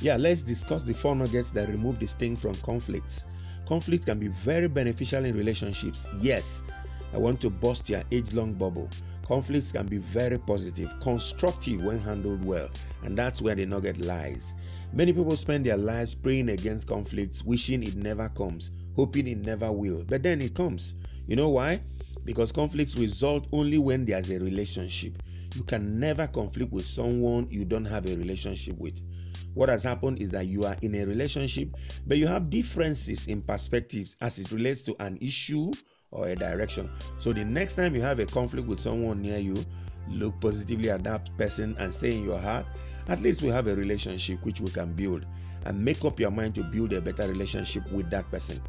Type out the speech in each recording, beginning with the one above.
Yeah, let's discuss the four nuggets that remove the sting from conflicts. Conflict can be very beneficial in relationships. Yes, I want to bust your age long bubble. Conflicts can be very positive, constructive when handled well, and that's where the nugget lies. Many people spend their lives praying against conflicts, wishing it never comes, hoping it never will, but then it comes. You know why? Because conflicts result only when there's a relationship. You can never conflict with someone you don't have a relationship with. What has happened is that you are in a relationship, but you have differences in perspectives as it relates to an issue or a direction. So the next time you have a conflict with someone near you, look positively at that person and say in your heart, at least we have a relationship which we can build and make up your mind to build a better relationship with that person.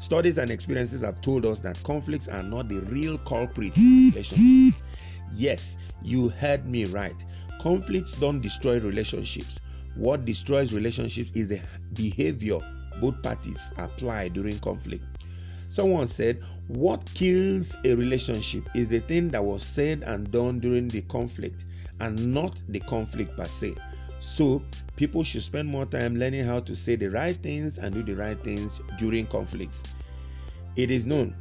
Studies and experiences have told us that conflicts are not the real culprit in relationships. Yes, you heard me right. Conflicts don't destroy relationships. What destroys relationships is the behavior both parties apply during conflict. Someone said, What kills a relationship is the thing that was said and done during the conflict and not the conflict per se. So, people should spend more time learning how to say the right things and do the right things during conflicts. It is known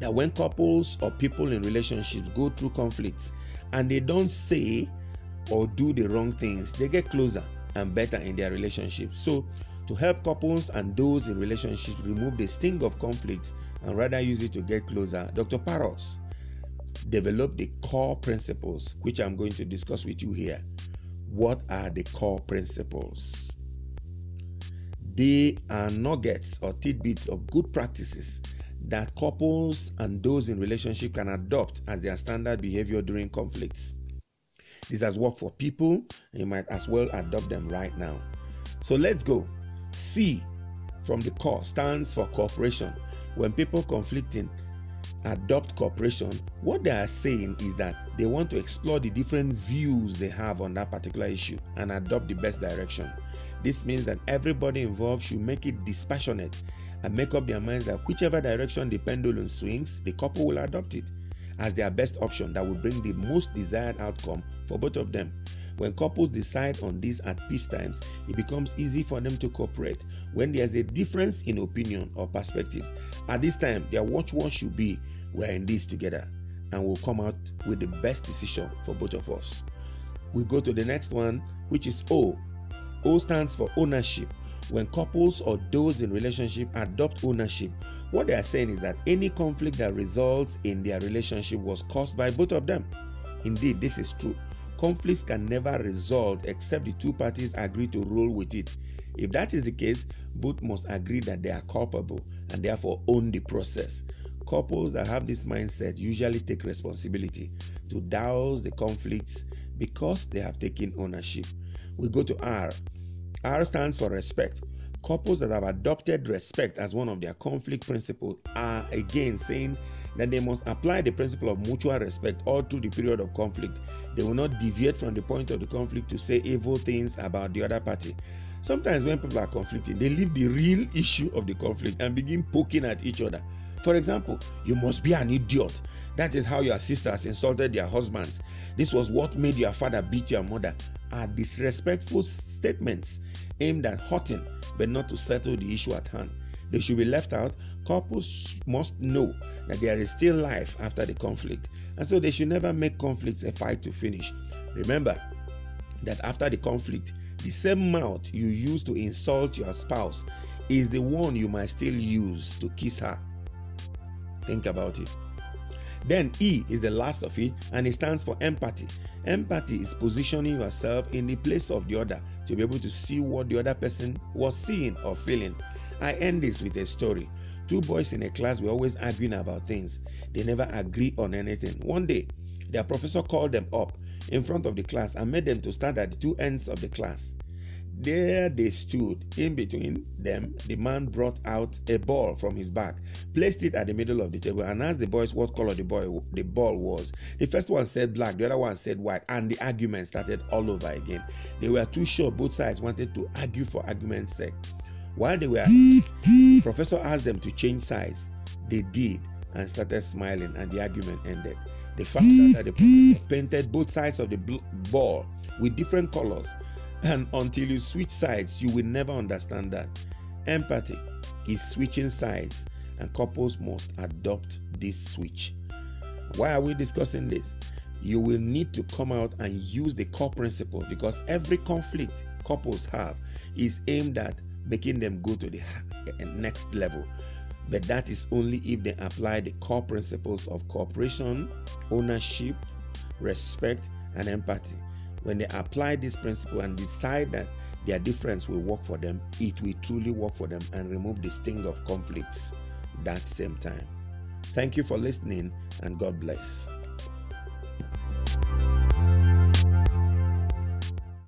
that when couples or people in relationships go through conflicts and they don't say or do the wrong things, they get closer and better in their relationship. So, to help couples and those in relationships remove the sting of conflicts and rather use it to get closer, Dr. Paros developed the core principles, which I'm going to discuss with you here. What are the core principles? They are nuggets or tidbits of good practices that couples and those in relationship can adopt as their standard behavior during conflicts. This has worked for people, and you might as well adopt them right now. So let's go. C from the core stands for cooperation. When people conflicting adopt cooperation, what they are saying is that they want to explore the different views they have on that particular issue and adopt the best direction. This means that everybody involved should make it dispassionate and make up their minds that whichever direction the pendulum swings, the couple will adopt it as their best option that will bring the most desired outcome for both of them. When couples decide on this at peace times, it becomes easy for them to cooperate. When there's a difference in opinion or perspective, at this time, their watchword should be we're in this together and we'll come out with the best decision for both of us. We go to the next one, which is O. O stands for ownership. When couples or those in relationship adopt ownership, what they are saying is that any conflict that results in their relationship was caused by both of them. Indeed, this is true. Conflicts can never resolve except the two parties agree to roll with it. If that is the case, both must agree that they are culpable and therefore own the process. Couples that have this mindset usually take responsibility to douse the conflicts because they have taken ownership. We go to R. R stands for respect. Couples that have adopted respect as one of their conflict principles are again saying that they must apply the principle of mutual respect all through the period of conflict. They will not deviate from the point of the conflict to say evil things about the other party. Sometimes when people are conflicting, they leave the real issue of the conflict and begin poking at each other. For example, you must be an idiot. That is how your sisters insulted their husbands. This was what made your father beat your mother. Are disrespectful statements aimed at hurting, but not to settle the issue at hand. They should be left out. Couples must know that there is still life after the conflict, and so they should never make conflicts a fight to finish. Remember that after the conflict, the same mouth you use to insult your spouse is the one you might still use to kiss her. Think about it. Then E is the last of it, and it stands for empathy. Empathy is positioning yourself in the place of the other to be able to see what the other person was seeing or feeling. I end this with a story. Two boys in a class were always arguing about things. They never agree on anything. One day, their professor called them up in front of the class and made them to stand at the two ends of the class. There they stood. In between them, the man brought out a ball from his bag, placed it at the middle of the table, and asked the boys what color the boy the ball was. The first one said black, the other one said white, and the argument started all over again. They were too sure both sides wanted to argue for argument's sake. While they were, the professor asked them to change sides. They did and started smiling, and the argument ended. The fact that the professor painted both sides of the ball with different colors And until you switch sides, you will never understand that. Empathy is switching sides, and couples must adopt this switch. Why are we discussing this? You will need to come out and use the core principles because every conflict couples have is aimed at making them go to the next level. But that is only if they apply the core principles of cooperation, ownership, respect, and empathy. When they apply this principle and decide that their difference will work for them, it will truly work for them and remove the sting of conflicts that same time. Thank you for listening and God bless.